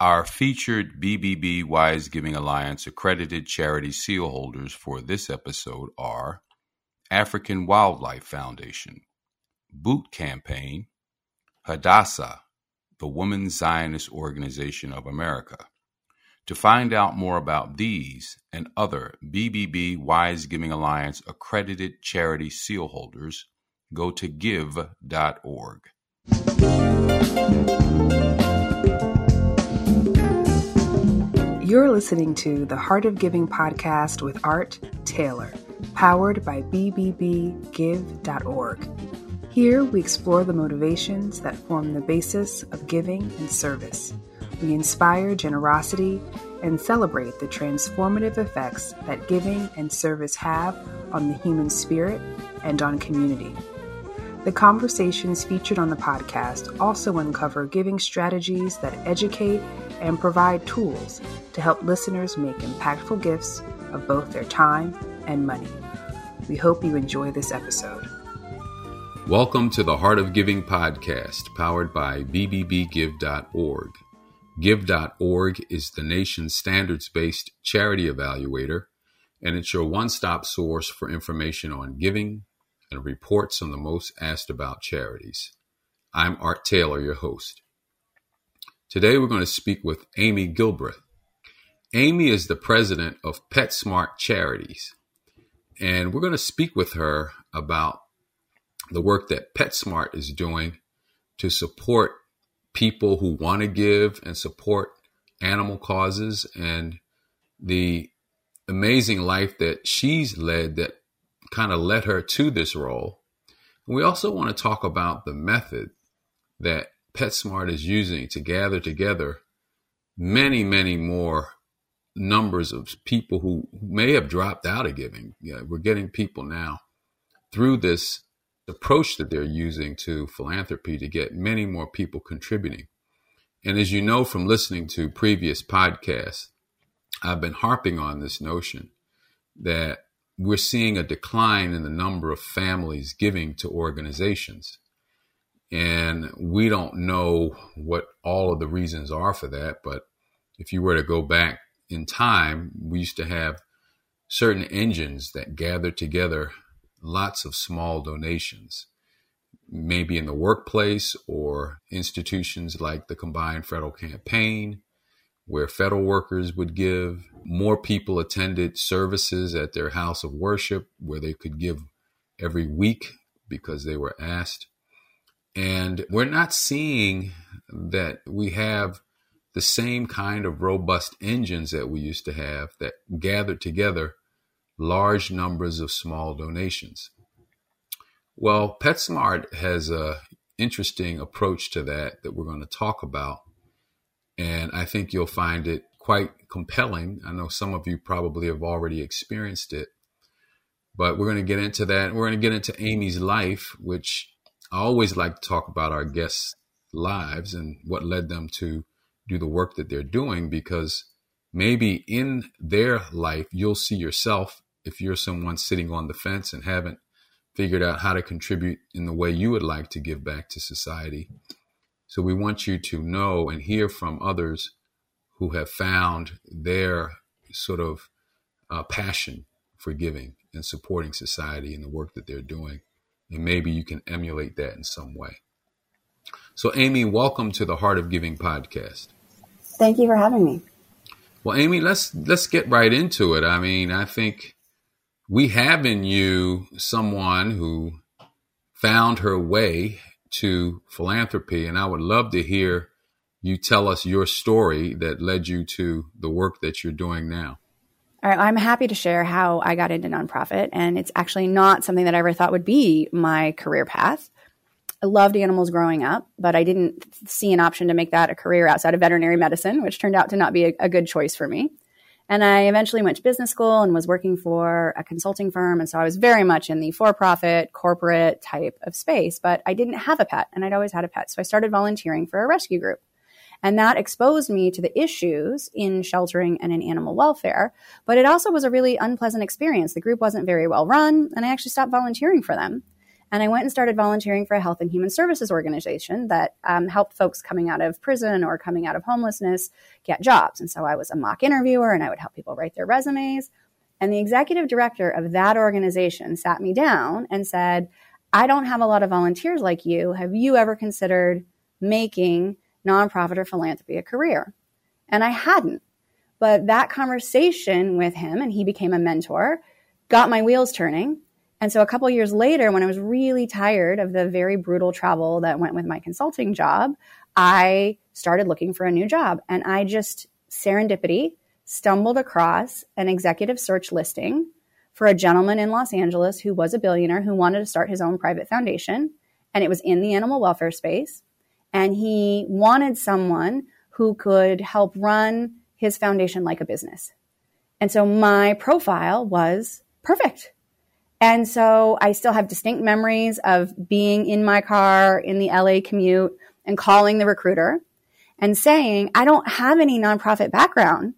Our featured BBB Wise Giving Alliance accredited charity seal holders for this episode are African Wildlife Foundation, Boot Campaign, Hadassah, the Women's Zionist Organization of America. To find out more about these and other BBB Wise Giving Alliance accredited charity seal holders, go to give.org. You're listening to the Heart of Giving podcast with Art Taylor, powered by BBBGive.org. Here we explore the motivations that form the basis of giving and service. We inspire generosity and celebrate the transformative effects that giving and service have on the human spirit and on community. The conversations featured on the podcast also uncover giving strategies that educate and provide tools to help listeners make impactful gifts of both their time and money. We hope you enjoy this episode. Welcome to the Heart of Giving podcast, powered by BBBGive.org. Give.org is the nation's standards based charity evaluator, and it's your one stop source for information on giving and reports on the most asked about charities. I'm Art Taylor, your host. Today we're going to speak with Aimee Gilbreath. Aimee is the president of PetSmart Charities, and we're going to speak with her about the work that PetSmart is doing to support people who want to give and support animal causes and the amazing life that she's led that kind of led her to this role. We also want to talk about the method that PetSmart is using to gather together many, many more numbers of people who may have dropped out of giving. We're getting people now through this approach that they're using to philanthropy to get many more people contributing. And as you know from listening to previous podcasts, I've been harping on this notion that we're seeing a decline in the number of families giving to organizations. And we don't know what all of the reasons are for that. But if you were to go back in time, we used to have certain engines that gathered together lots of small donations, maybe in the workplace or institutions like the Combined Federal Campaign, where federal workers would give. More people attended services at their house of worship where they could give every week because they were asked. And we're not seeing that we have the same kind of robust engines that we used to have that gathered together large numbers of small donations. Well, PetSmart has a interesting approach to that that we're going to talk about. And I think you'll find it quite compelling. I know some of you probably have already experienced it, but we're going to get into that. We're going to get into Aimee's life, which I always like to talk about our guests' lives and what led them to do the work that they're doing because maybe in their life, you'll see yourself if you're someone sitting on the fence and haven't figured out how to contribute in the way you would like to give back to society. So we want you to know and hear from others who have found their sort of uh, passion for giving and supporting society and the work that they're doing and maybe you can emulate that in some way. So, Aimee, welcome to the Heart of Giving podcast. Thank you for having me. Well, Aimee, let's let's get right into it. I mean, I think we have in you someone who found her way to philanthropy, and I would love to hear you tell us your story that led you to the work that you're doing now. All right, I'm happy to share how I got into nonprofit, and it's actually not something that I ever thought would be my career path. I loved animals growing up, but I didn't see an option to make that a career outside of veterinary medicine, which turned out to not be a, a good choice for me. And I eventually went to business school and was working for a consulting firm. And so I was very much in the for profit, corporate type of space, but I didn't have a pet and I'd always had a pet. So I started volunteering for a rescue group. And that exposed me to the issues in sheltering and in animal welfare. But it also was a really unpleasant experience. The group wasn't very well run, and I actually stopped volunteering for them. And I went and started volunteering for a health and human services organization that um, helped folks coming out of prison or coming out of homelessness get jobs. And so I was a mock interviewer and I would help people write their resumes. And the executive director of that organization sat me down and said, I don't have a lot of volunteers like you. Have you ever considered making nonprofit or philanthropy a career? And I hadn't. But that conversation with him, and he became a mentor, got my wheels turning. And so a couple years later, when I was really tired of the very brutal travel that went with my consulting job, I started looking for a new job. And I just serendipity stumbled across an executive search listing for a gentleman in Los Angeles who was a billionaire who wanted to start his own private foundation. And it was in the animal welfare space. And he wanted someone who could help run his foundation like a business. And so my profile was perfect. And so I still have distinct memories of being in my car in the LA commute and calling the recruiter and saying, I don't have any nonprofit background,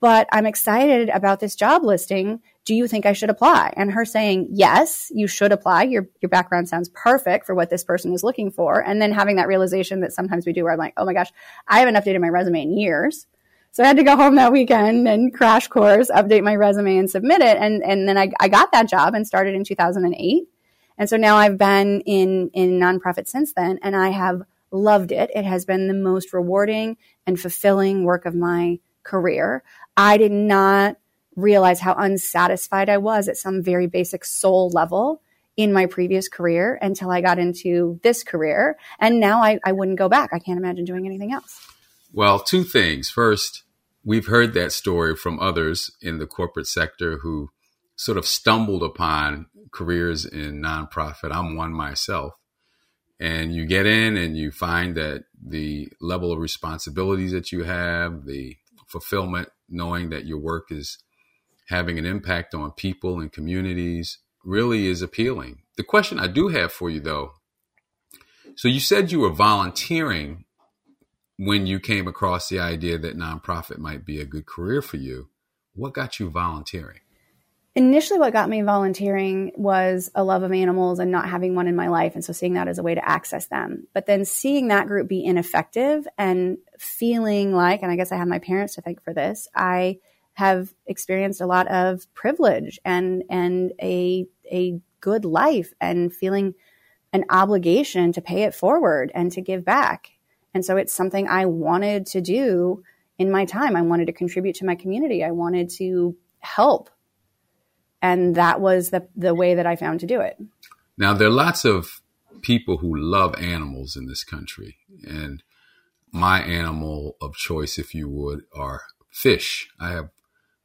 but I'm excited about this job listing. Do you think I should apply? And her saying, yes, you should apply. Your, your background sounds perfect for what this person is looking for. And then having that realization that sometimes we do where I'm like, oh my gosh, I haven't updated my resume in years. So I had to go home that weekend and crash course, update my resume and submit it. And, and then I, I got that job and started in 2008. And so now I've been in, in nonprofit since then and I have loved it. It has been the most rewarding and fulfilling work of my career. I did not realize how unsatisfied I was at some very basic soul level in my previous career until I got into this career. And now I, I wouldn't go back. I can't imagine doing anything else. Well, two things. First, we've heard that story from others in the corporate sector who sort of stumbled upon careers in nonprofit. I'm one myself. And you get in and you find that the level of responsibilities that you have, the fulfillment, knowing that your work is having an impact on people and communities really is appealing. The question I do have for you though, so you said you were volunteering when you came across the idea that nonprofit might be a good career for you, what got you volunteering? Initially, what got me volunteering was a love of animals and not having one in my life. And so seeing that as a way to access them. But then seeing that group be ineffective and feeling like, and I guess I have my parents to thank for this, I have experienced a lot of privilege and, and a, a good life and feeling an obligation to pay it forward and to give back. And so it's something I wanted to do in my time. I wanted to contribute to my community. I wanted to help. And that was the, the way that I found to do it. Now, there are lots of people who love animals in this country. And my animal of choice, if you would, are fish. I have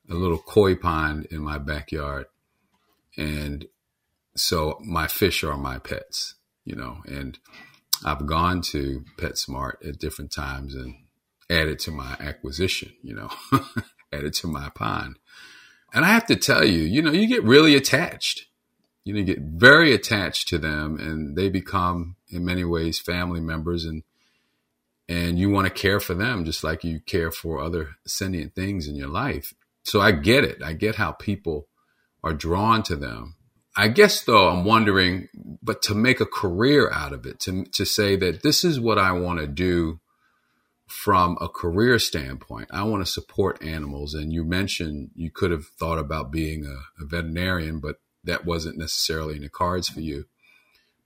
a little koi pond in my backyard. And so my fish are my pets, you know, and I've gone to PetSmart at different times and added to my acquisition, you know, added to my pond. And I have to tell you, you know, you get really attached. You know, you get very attached to them and they become in many ways family members and and you want to care for them just like you care for other sentient things in your life. So I get it. I get how people are drawn to them I guess though I'm wondering, but to make a career out of it, to to say that this is what I want to do from a career standpoint. I want to support animals, and you mentioned you could have thought about being a, a veterinarian, but that wasn't necessarily in the cards for you.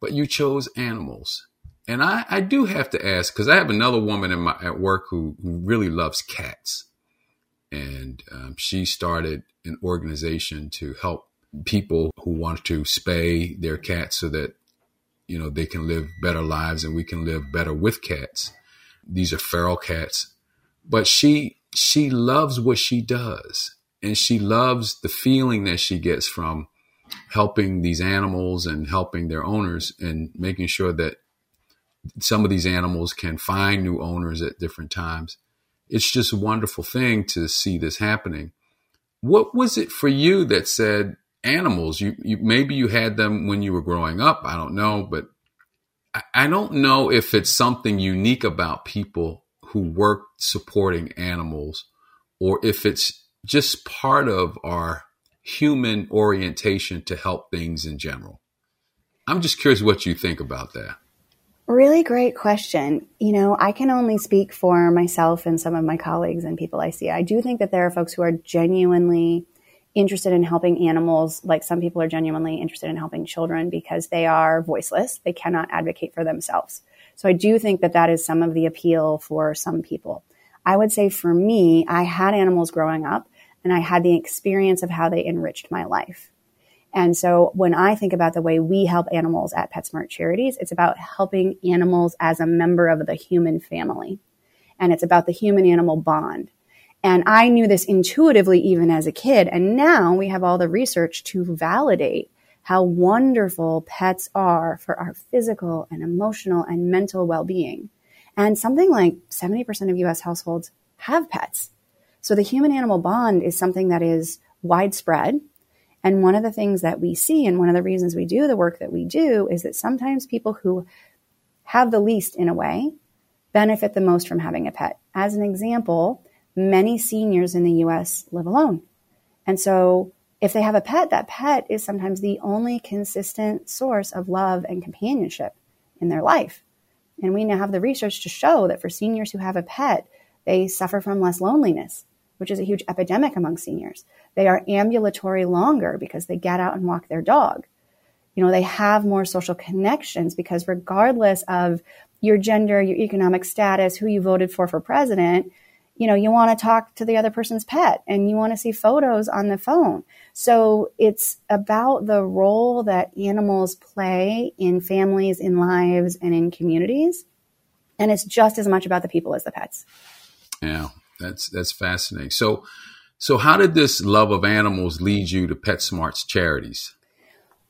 But you chose animals, and I, I do have to ask because I have another woman in my at work who, who really loves cats, and um, she started an organization to help people who want to spay their cats so that you know they can live better lives and we can live better with cats. These are feral cats. But she she loves what she does. And she loves the feeling that she gets from helping these animals and helping their owners and making sure that some of these animals can find new owners at different times it's just a wonderful thing to see this happening what was it for you that said animals. You, you maybe you had them when you were growing up. I don't know, but I, I don't know if it's something unique about people who work supporting animals, or if it's just part of our human orientation to help things in general. I'm just curious what you think about that. Really great question. You know, I can only speak for myself and some of my colleagues and people I see. I do think that there are folks who are genuinely interested in helping animals, like some people are genuinely interested in helping children because they are voiceless. They cannot advocate for themselves. So I do think that that is some of the appeal for some people. I would say for me, I had animals growing up and I had the experience of how they enriched my life. And so when I think about the way we help animals at PetSmart Charities, it's about helping animals as a member of the human family. And it's about the human animal bond. And I knew this intuitively even as a kid. And now we have all the research to validate how wonderful pets are for our physical and emotional and mental well being. And something like 70% of US households have pets. So the human animal bond is something that is widespread and one of the things that we see, and one of the reasons we do the work that we do, is that sometimes people who have the least in a way benefit the most from having a pet. As an example, many seniors in the US live alone. And so if they have a pet, that pet is sometimes the only consistent source of love and companionship in their life. And we now have the research to show that for seniors who have a pet, they suffer from less loneliness which is a huge epidemic among seniors. They are ambulatory longer because they get out and walk their dog. You know, they have more social connections because regardless of your gender, your economic status, who you voted for for president, you know, you want to talk to the other person's pet and you want to see photos on the phone. So it's about the role that animals play in families, in lives, and in communities. And it's just as much about the people as the pets. Yeah. That's that's fascinating. So, so how did this love of animals lead you to PetSmart's charities?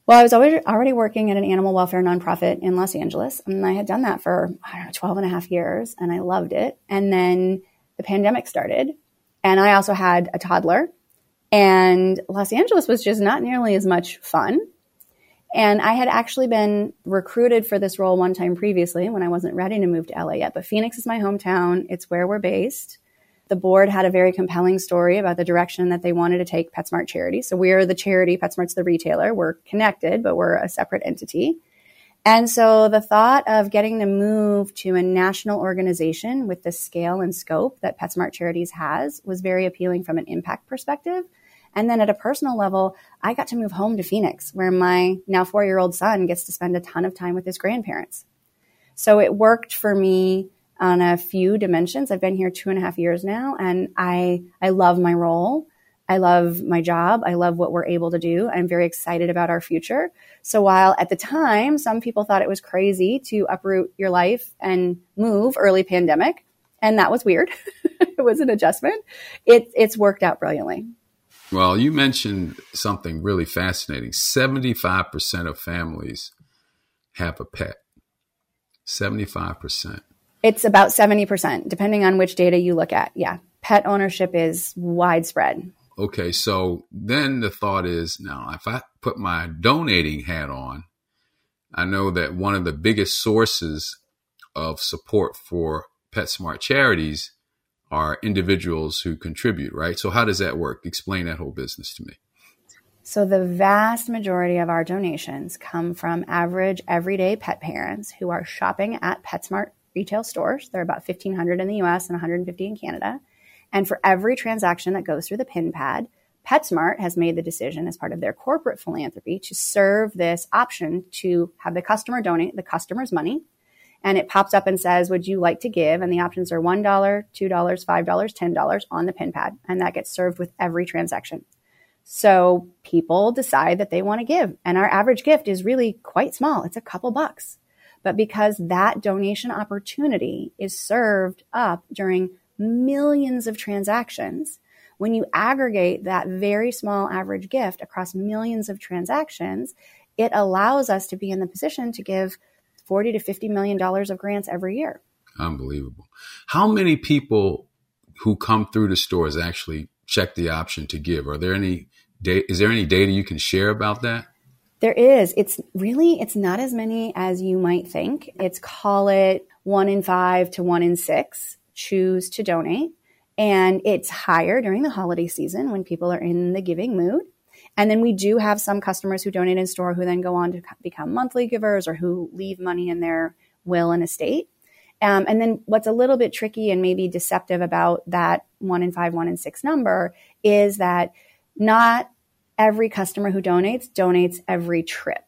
Well, I was already, working at an animal welfare nonprofit in Los Angeles, and I had done that for, I don't know, 12 and a half years, and I loved it. And then the pandemic started, and I also had a toddler, and Los Angeles was just not nearly as much fun. And I had actually been recruited for this role one time previously when I wasn't ready to move to LA yet. But Phoenix is my hometown, it's where we're based the board had a very compelling story about the direction that they wanted to take PetSmart Charity. So we're the charity, PetSmart's the retailer. We're connected, but we're a separate entity. And so the thought of getting to move to a national organization with the scale and scope that PetSmart Charities has was very appealing from an impact perspective. And then at a personal level, I got to move home to Phoenix, where my now four year old son gets to spend a ton of time with his grandparents. So it worked for me on a few dimensions. I've been here two and a half years now, and I I love my role. I love my job. I love what we're able to do. I'm very excited about our future. So while at the time some people thought it was crazy to uproot your life and move early pandemic, and that was weird, it was an adjustment. It, it's worked out brilliantly. Well, you mentioned something really fascinating. 75% of families have a pet. 75%. It's about 70%, depending on which data you look at. Yeah. Pet ownership is widespread. Okay. So then the thought is now, if I put my donating hat on, I know that one of the biggest sources of support for PetSmart charities are individuals who contribute, right? So how does that work? Explain that whole business to me. So the vast majority of our donations come from average everyday pet parents who are shopping at PetSmart retail stores. There are about 1,500 in the US and 150 in Canada. And for every transaction that goes through the PIN pad, PetSmart has made the decision as part of their corporate philanthropy to serve this option to have the customer donate the customer's money. And it pops up and says, Would you like to give? And the options are $1, $2, $5, $10 on the PIN pad. And that gets served with every transaction. So people decide that they want to give. And our average gift is really quite small. It's a couple bucks but because that donation opportunity is served up during millions of transactions, when you aggregate that very small average gift across millions of transactions, it allows us to be in the position to give 40 to 50 million dollars of grants every year. Unbelievable. How many people who come through the stores actually check the option to give? Are there any is there any data you can share about that? There is. It's really, it's not as many as you might think. It's call it one in five to one in six choose to donate. And it's higher during the holiday season when people are in the giving mood. And then we do have some customers who donate in store who then go on to become monthly givers or who leave money in their will and estate. Um, and then what's a little bit tricky and maybe deceptive about that one in five, one in six number is that not every customer who donates donates every trip.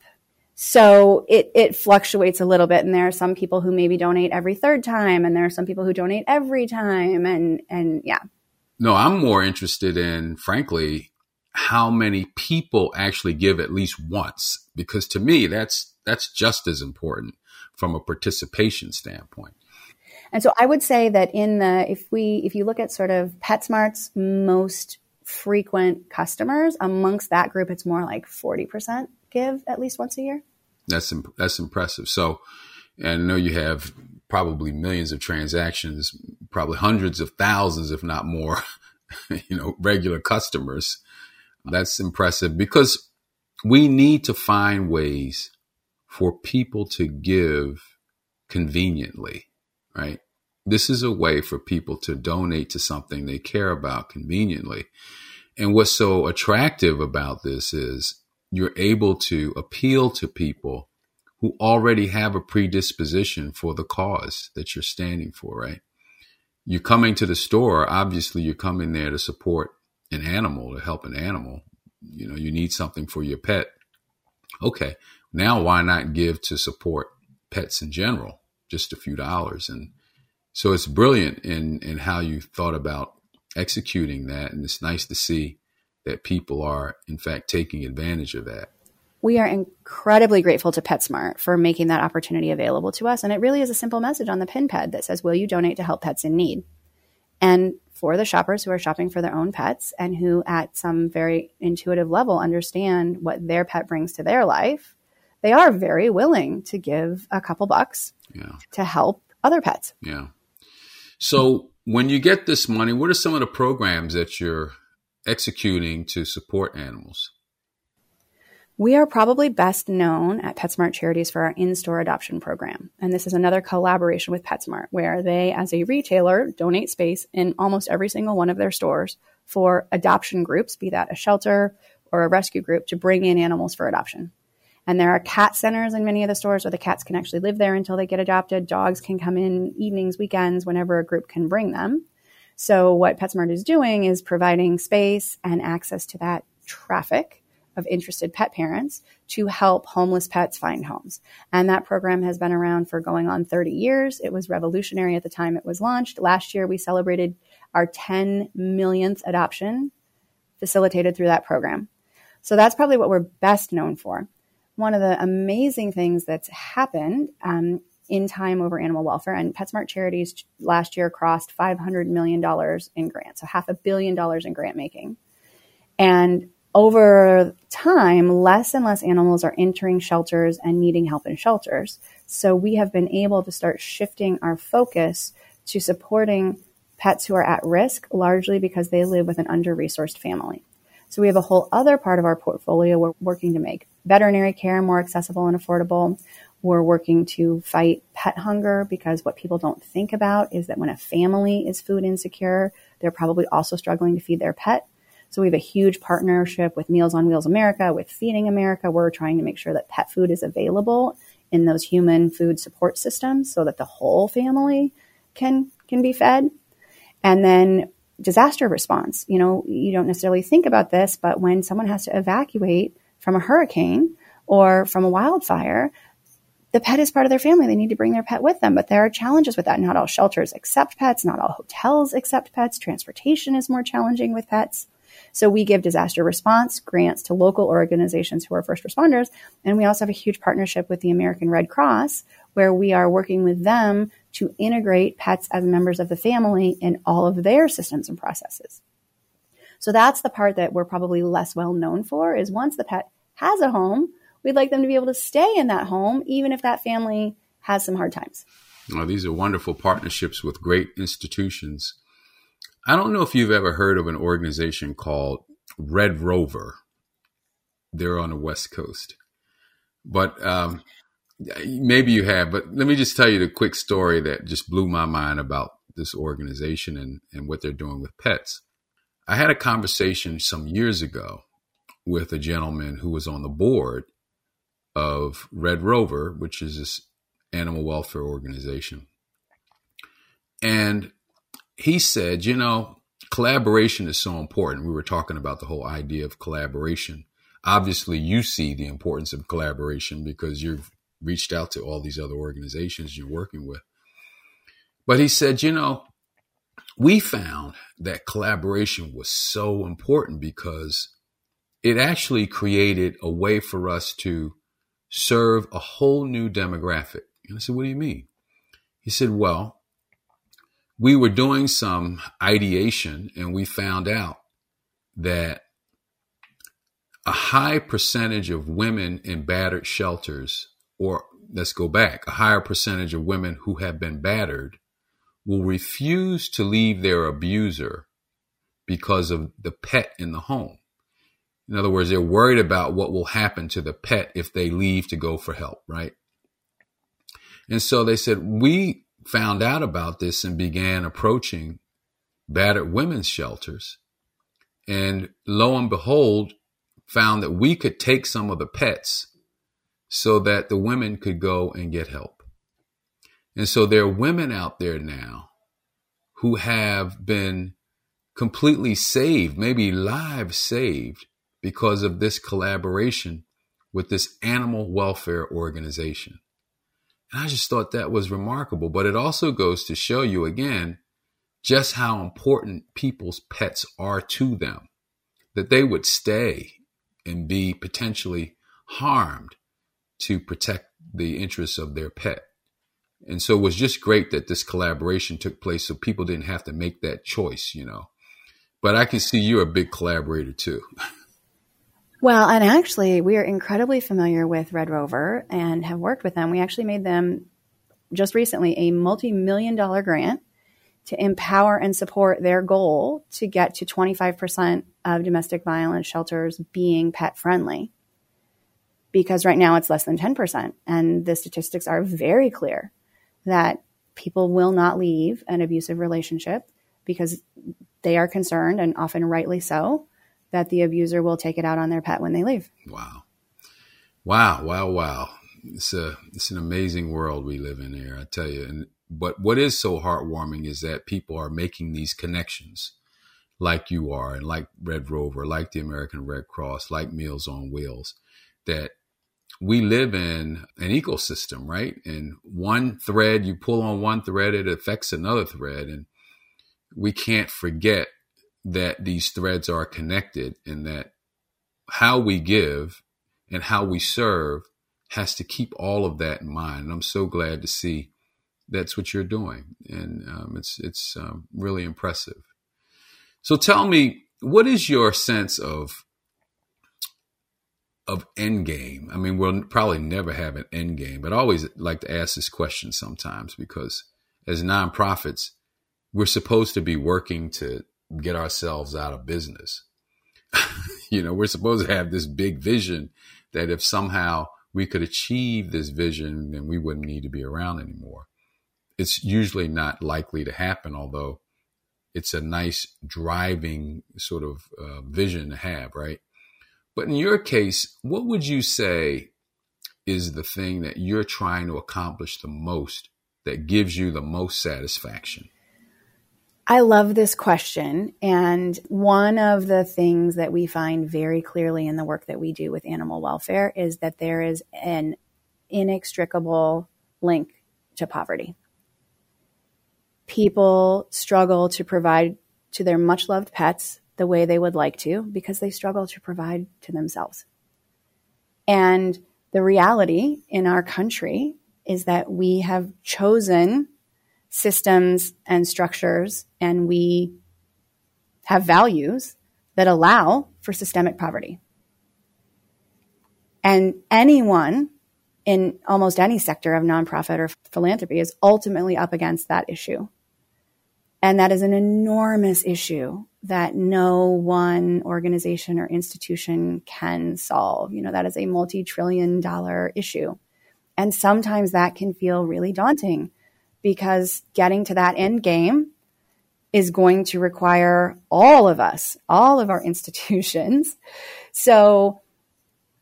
So it, it fluctuates a little bit. And there are some people who maybe donate every third time, and there are some people who donate every time. And, and yeah. No, I'm more interested in, frankly, how many people actually give at least once, because to me, that's, that's just as important from a participation standpoint. And so I would say that in the, if we, if you look at sort of PetSmart's most frequent customers, amongst that group, it's more like 40% give at least once a year. That's, that's impressive. So, and I know you have probably millions of transactions, probably hundreds of thousands, if not more, you know, regular customers. That's impressive because we need to find ways for people to give conveniently, right? This is a way for people to donate to something they care about conveniently. And what's so attractive about this is you're able to appeal to people who already have a predisposition for the cause that you're standing for, right? You're coming to the store, obviously you're coming there to support an animal, to help an animal. You know, you need something for your pet. Okay. Now why not give to support pets in general? Just a few dollars and so it's brilliant in in how you thought about executing that, and it's nice to see that people are in fact taking advantage of that. We are incredibly grateful to PetSmart for making that opportunity available to us. And it really is a simple message on the pin pad that says, Will you donate to help pets in need? And for the shoppers who are shopping for their own pets and who, at some very intuitive level, understand what their pet brings to their life, they are very willing to give a couple bucks yeah. to help other pets. Yeah. So when you get this money, what are some of the programs that you're executing to support animals? We are probably best known at PetSmart Charities for our in store adoption program. And this is another collaboration with PetSmart, where they, as a retailer, donate space in almost every single one of their stores for adoption groups, be that a shelter or a rescue group, to bring in animals for adoption. And there are cat centers in many of the stores where the cats can actually live there until they get adopted. Dogs can come in evenings, weekends, whenever a group can bring them. So what PetSmart is doing is providing space and access to that traffic of interested pet parents to help homeless pets find homes. And that program has been around for going on 30 years. It was revolutionary at the time it was launched. Last year, we celebrated our 10 millionth adoption facilitated through that program. So that's probably what we're best known for one of the amazing things that's happened um, in time over animal welfare. And PetSmart Charities last year crossed $500 million in grants, so half a billion dollars in grant making. And over time, less and less animals are entering shelters and needing help in shelters. So we have been able to start shifting our focus to supporting pets who are at risk, largely because they live with an under resourced family. So we have a whole other part of our portfolio we're working to make veterinary care more accessible and affordable. We're working to fight pet hunger because what people don't think about is that when a family is food insecure, they're probably also struggling to feed their pet. So we have a huge partnership with Meals on Wheels America, with Feeding America. We're trying to make sure that pet food is available in those human food support systems so that the whole family can can be fed. And then disaster response. You know, you don't necessarily think about this, but when someone has to evacuate from a hurricane or from a wildfire, the pet is part of their family. They need to bring their pet with them, but there are challenges with that. Not all shelters accept pets, not all hotels accept pets. Transportation is more challenging with pets. So we give disaster response grants to local organizations who are first responders. And we also have a huge partnership with the American Red Cross where we are working with them to integrate pets as members of the family in all of their systems and processes. So that's the part that we're probably less well known for is once the pet has a home, we'd like them to be able to stay in that home, even if that family has some hard times. Well, these are wonderful partnerships with great institutions. I don't know if you've ever heard of an organization called Red Rover. They're on the West Coast. But um, maybe you have, but let me just tell you the quick story that just blew my mind about this organization and, and what they're doing with pets. I had a conversation some years ago with a gentleman who was on the board of Red Rover, which is this animal welfare organization. And he said, you know, collaboration is so important. We were talking about the whole idea of collaboration. Obviously, you see the importance of collaboration because you've reached out to all these other organizations you're working with. But he said, you know, we found that collaboration was so important because it actually created a way for us to serve a whole new demographic. And I said, What do you mean? He said, Well, we were doing some ideation and we found out that a high percentage of women in battered shelters, or let's go back, a higher percentage of women who have been battered will refuse to leave their abuser because of the pet in the home. In other words, they're worried about what will happen to the pet if they leave to go for help, right? And so they said, we found out about this and began approaching battered women's shelters. And lo and behold, found that we could take some of the pets so that the women could go and get help. And so there are women out there now who have been completely saved, maybe lives saved because of this collaboration with this animal welfare organization. And I just thought that was remarkable. But it also goes to show you again just how important people's pets are to them, that they would stay and be potentially harmed to protect the interests of their pet. And so it was just great that this collaboration took place so people didn't have to make that choice, you know. But I can see you're a big collaborator too. Well, and actually, we are incredibly familiar with Red Rover and have worked with them. We actually made them just recently a multi million dollar grant to empower and support their goal to get to 25% of domestic violence shelters being pet friendly. Because right now it's less than 10%. And the statistics are very clear that people will not leave an abusive relationship because they are concerned, and often rightly so, that the abuser will take it out on their pet when they leave. Wow. Wow, wow, wow. It's a it's an amazing world we live in here, I tell you. And but what is so heartwarming is that people are making these connections like you are and like Red Rover, like the American Red Cross, like Meals on Wheels, that we live in an ecosystem, right? And one thread, you pull on one thread, it affects another thread. And we can't forget that these threads are connected and that how we give and how we serve has to keep all of that in mind. And I'm so glad to see that's what you're doing, and um, it's it's um, really impressive. So tell me, what is your sense of of end game? I mean, we'll probably never have an end game, but I always like to ask this question sometimes because as nonprofits, we're supposed to be working to get ourselves out of business. you know, we're supposed to have this big vision that if somehow we could achieve this vision, then we wouldn't need to be around anymore. It's usually not likely to happen, although it's a nice driving sort of uh, vision to have, right? But in your case, what would you say is the thing that you're trying to accomplish the most that gives you the most satisfaction? I love this question. And one of the things that we find very clearly in the work that we do with animal welfare is that there is an inextricable link to poverty. People struggle to provide to their much loved pets the way they would like to because they struggle to provide to themselves. And the reality in our country is that we have chosen systems and structures and we have values that allow for systemic poverty. And anyone in almost any sector of nonprofit or philanthropy is ultimately up against that issue. And that is an enormous issue that no one organization or institution can solve. You know, that is a multi trillion dollar issue. And sometimes that can feel really daunting because getting to that end game is going to require all of us, all of our institutions. So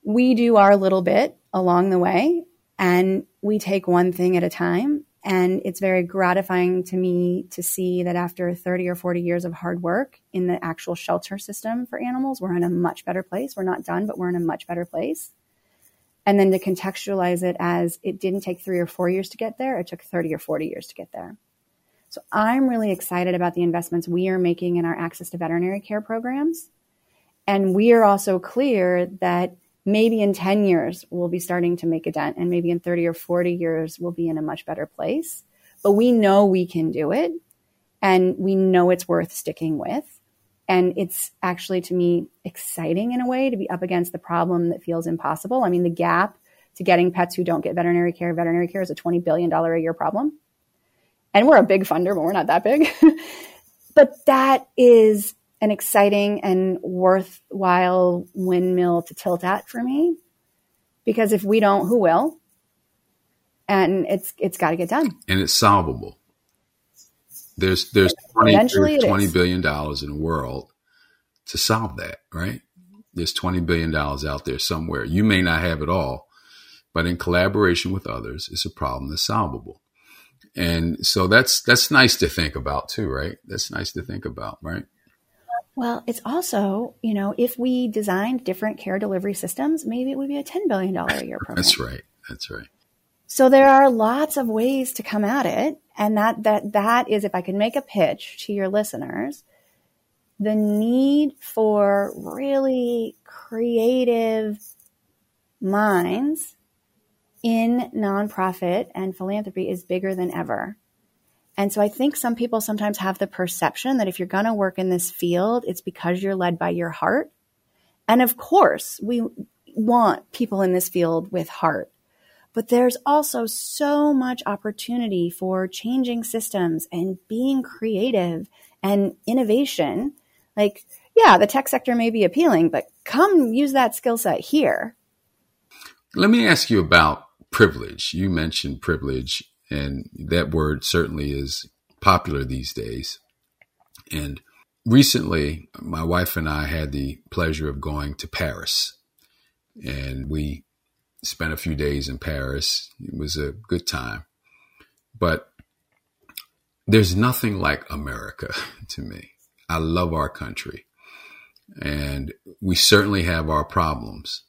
we do our little bit along the way and we take one thing at a time. And it's very gratifying to me to see that after 30 or 40 years of hard work in the actual shelter system for animals, we're in a much better place. We're not done, but we're in a much better place. And then to contextualize it as it didn't take three or four years to get there, it took 30 or 40 years to get there. So I'm really excited about the investments we are making in our access to veterinary care programs. And we are also clear that maybe in 10 years we'll be starting to make a dent and maybe in 30 or 40 years we'll be in a much better place but we know we can do it and we know it's worth sticking with and it's actually to me exciting in a way to be up against the problem that feels impossible i mean the gap to getting pets who don't get veterinary care veterinary care is a $20 billion a year problem and we're a big funder but we're not that big but that is an exciting and worthwhile windmill to tilt at for me. Because if we don't, who will? And it's it's got to get done. And it's solvable. There's there's 20, there's 20 billion dollars in the world to solve that, right? There's 20 billion dollars out there somewhere. You may not have it all, but in collaboration with others, it's a problem that's solvable. And so that's that's nice to think about too, right? That's nice to think about, right? Well, it's also, you know, if we designed different care delivery systems, maybe it would be a $10 billion a year program. That's right. That's right. So there are lots of ways to come at it. And that, that, that is, if I can make a pitch to your listeners, the need for really creative minds in nonprofit and philanthropy is bigger than ever. And so I think some people sometimes have the perception that if you're going to work in this field, it's because you're led by your heart. And of course, we want people in this field with heart. But there's also so much opportunity for changing systems and being creative and innovation. Like, yeah, the tech sector may be appealing, but come use that skill set here. Let me ask you about privilege. You mentioned privilege and that word certainly is popular these days. And recently, my wife and I had the pleasure of going to Paris. And we spent a few days in Paris. It was a good time. But there's nothing like America to me. I love our country. And we certainly have our problems.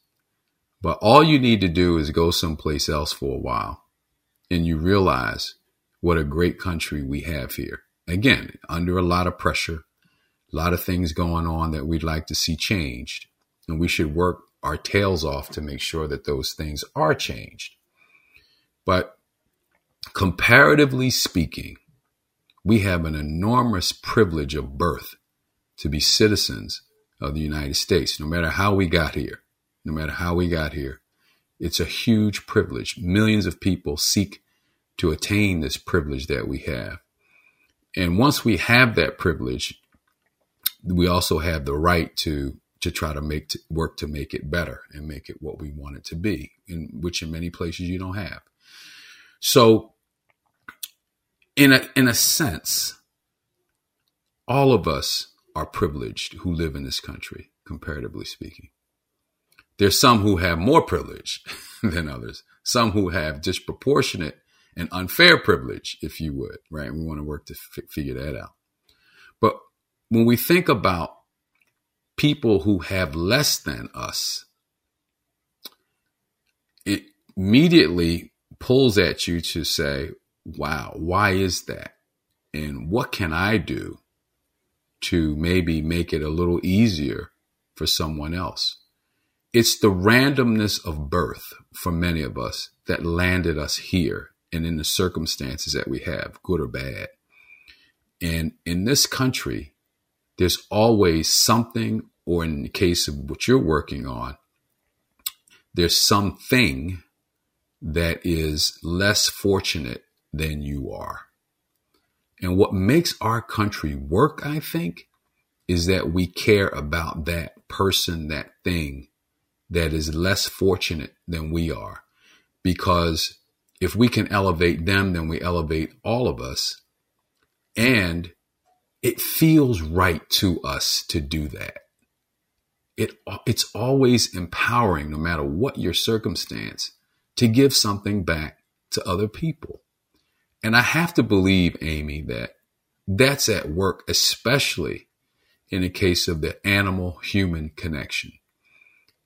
But all you need to do is go someplace else for a while and you realize what a great country we have here. Again, under a lot of pressure, a lot of things going on that we'd like to see changed. And we should work our tails off to make sure that those things are changed. But comparatively speaking, we have an enormous privilege of birth to be citizens of the United States, no matter how we got here, no matter how we got here. It's a huge privilege. Millions of people seek to attain this privilege that we have. And once we have that privilege, we also have the right to to try to make to work to make it better and make it what we want it to be, in which in many places you don't have. So, in a in a sense, all of us are privileged who live in this country, comparatively speaking. There's some who have more privilege than others, some who have disproportionate and unfair privilege, if you would, right? We want to work to f- figure that out. But when we think about people who have less than us, it immediately pulls at you to say, wow, why is that? And what can I do to maybe make it a little easier for someone else? It's the randomness of birth for many of us that landed us here and in the circumstances that we have, good or bad. And in this country, there's always something, or in the case of what you're working on, there's something that is less fortunate than you are. And what makes our country work, I think, is that we care about that person, that thing that is less fortunate than we are. Because if we can elevate them, then we elevate all of us. And it feels right to us to do that. It, it's always empowering, no matter what your circumstance, to give something back to other people. And I have to believe, Aimee, that that's at work, especially in the case of the animal human connection.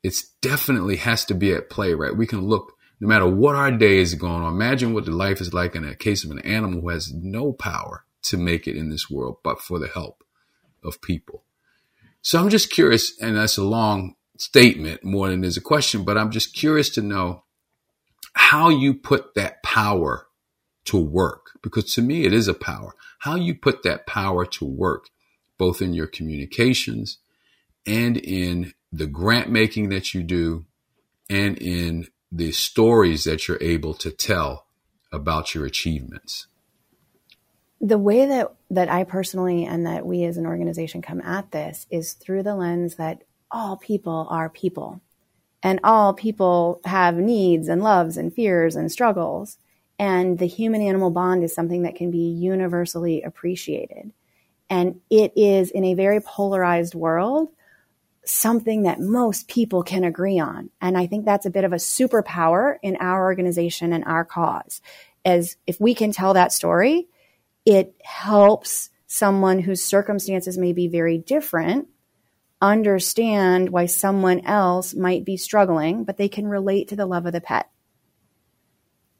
It's definitely has to be at play, right? We can look no matter what our day is going on. Imagine what the life is like in a case of an animal who has no power to make it in this world, but for the help of people. So I'm just curious, and that's a long statement more than there's a question, but I'm just curious to know how you put that power to work. Because to me, it is a power. How you put that power to work, both in your communications and in the grant making that you do and in the stories that you're able to tell about your achievements the way that that I personally and that we as an organization come at this is through the lens that all people are people. And all people have needs and loves and fears and struggles. And the human animal bond is something that can be universally appreciated. And it is in a very polarized world something that most people can agree on. And i think that's a bit of a superpower in our organization and our cause. As if we can tell that story it helps someone whose circumstances may be very different understand why someone else might be struggling, but they can relate to the love of the pet.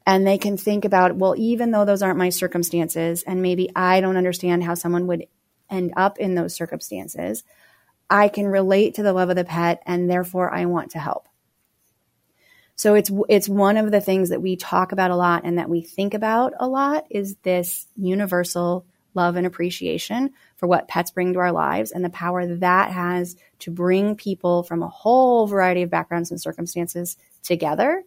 And they can think about, well, even though those aren't my circumstances, and maybe I don't understand how someone would end up in those circumstances, I can relate to the love of the pet, and therefore I want to help. So it's it's one of the things that we talk about a lot and that we think about a lot is this universal love and appreciation for what pets bring to our lives and the power that has to bring people from a whole variety of backgrounds and circumstances together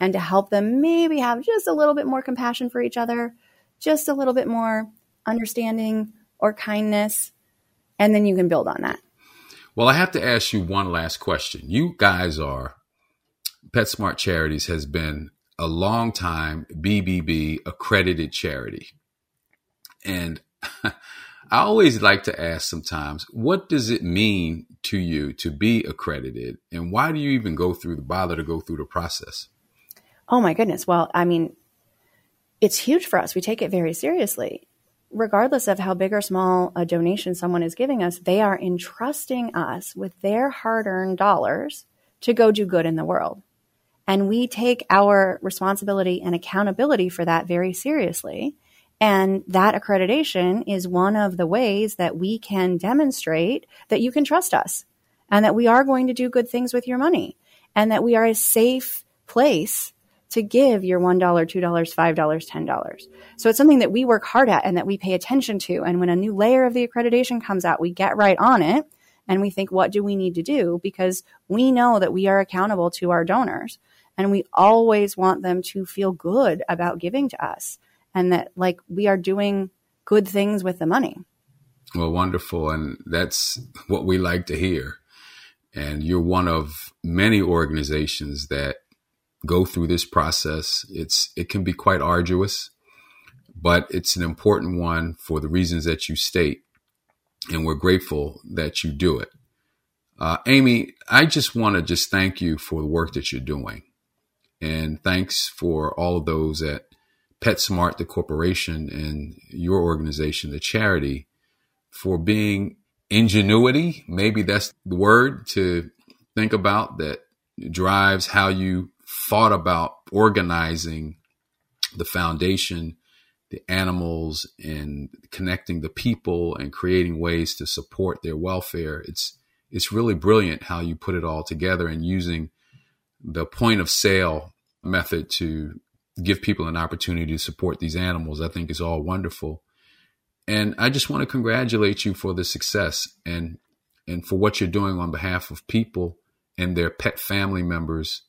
and to help them maybe have just a little bit more compassion for each other, just a little bit more understanding or kindness, and then you can build on that. Well, I have to ask you one last question. You guys are PetSmart Charities has been a long time BBB accredited charity. And I always like to ask sometimes, what does it mean to you to be accredited? And why do you even go through the bother to go through the process? Oh my goodness. Well, I mean, it's huge for us. We take it very seriously. Regardless of how big or small a donation someone is giving us, they are entrusting us with their hard earned dollars to go do good in the world. And we take our responsibility and accountability for that very seriously. And that accreditation is one of the ways that we can demonstrate that you can trust us and that we are going to do good things with your money and that we are a safe place to give your $1, $2, $5, $10. So it's something that we work hard at and that we pay attention to. And when a new layer of the accreditation comes out, we get right on it and we think, what do we need to do? Because we know that we are accountable to our donors. And we always want them to feel good about giving to us and that like we are doing good things with the money. Well, wonderful. And that's what we like to hear. And you're one of many organizations that go through this process. It's, it can be quite arduous, but it's an important one for the reasons that you state. And we're grateful that you do it. Uh, Aimee, I just want to just thank you for the work that you're doing. And thanks for all of those at PetSmart, the corporation, and your organization, the charity, for being ingenuity. Maybe that's the word to think about that drives how you thought about organizing the foundation, the animals, and connecting the people and creating ways to support their welfare. It's it's really brilliant how you put it all together and using the point of sale method to give people an opportunity to support these animals, I think is all wonderful. And I just want to congratulate you for the success and and for what you're doing on behalf of people and their pet family members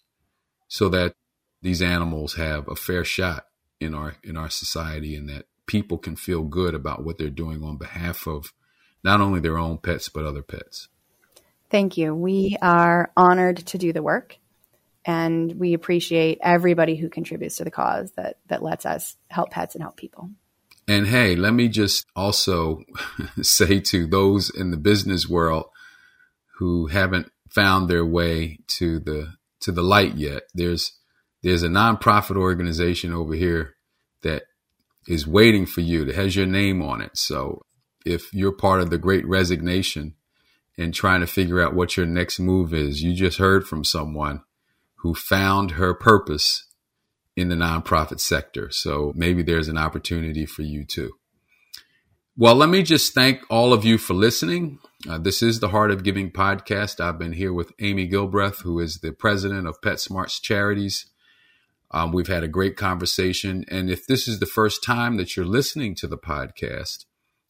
so that these animals have a fair shot in our in our society and that people can feel good about what they're doing on behalf of not only their own pets but other pets. Thank you. We are honored to do the work and we appreciate everybody who contributes to the cause that that lets us help pets and help people. And hey, let me just also say to those in the business world who haven't found their way to the to the light yet, there's there's a nonprofit organization over here that is waiting for you that has your name on it. So if you're part of the great resignation and trying to figure out what your next move is, you just heard from someone who found her purpose in the nonprofit sector. So maybe there's an opportunity for you too. Well, let me just thank all of you for listening. Uh, this is the Heart of Giving podcast. I've been here with Aimee Gilbreath, who is the president of PetSmarts Charities. Um, we've had a great conversation. And if this is the first time that you're listening to the podcast,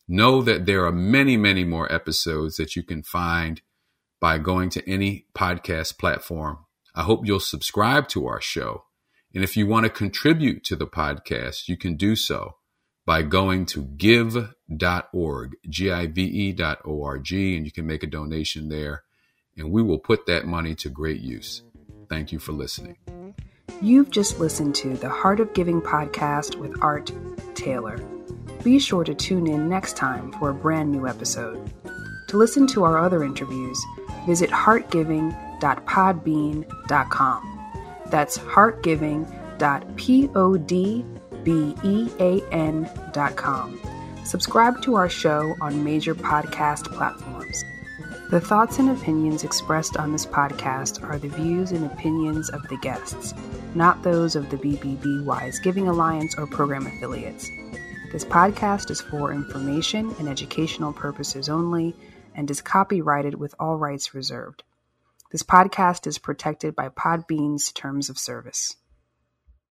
know that there are many, many more episodes that you can find by going to any podcast platform. I hope you'll subscribe to our show. And if you want to contribute to the podcast, you can do so by going to give.org, G-I-V-E dot O-R-G, and you can make a donation there. And we will put that money to great use. Thank you for listening. You've just listened to the Heart of Giving podcast with Art Taylor. Be sure to tune in next time for a brand new episode. To listen to our other interviews, visit heartgiving.podbean.com. That's heartgiving.podbean.com. Subscribe to our show on major podcast platforms. The thoughts and opinions expressed on this podcast are the views and opinions of the guests, not those of the BBB Wise Giving Alliance or program affiliates. This podcast is for information and educational purposes only and is copyrighted with all rights reserved. This podcast is protected by Podbean's terms of service.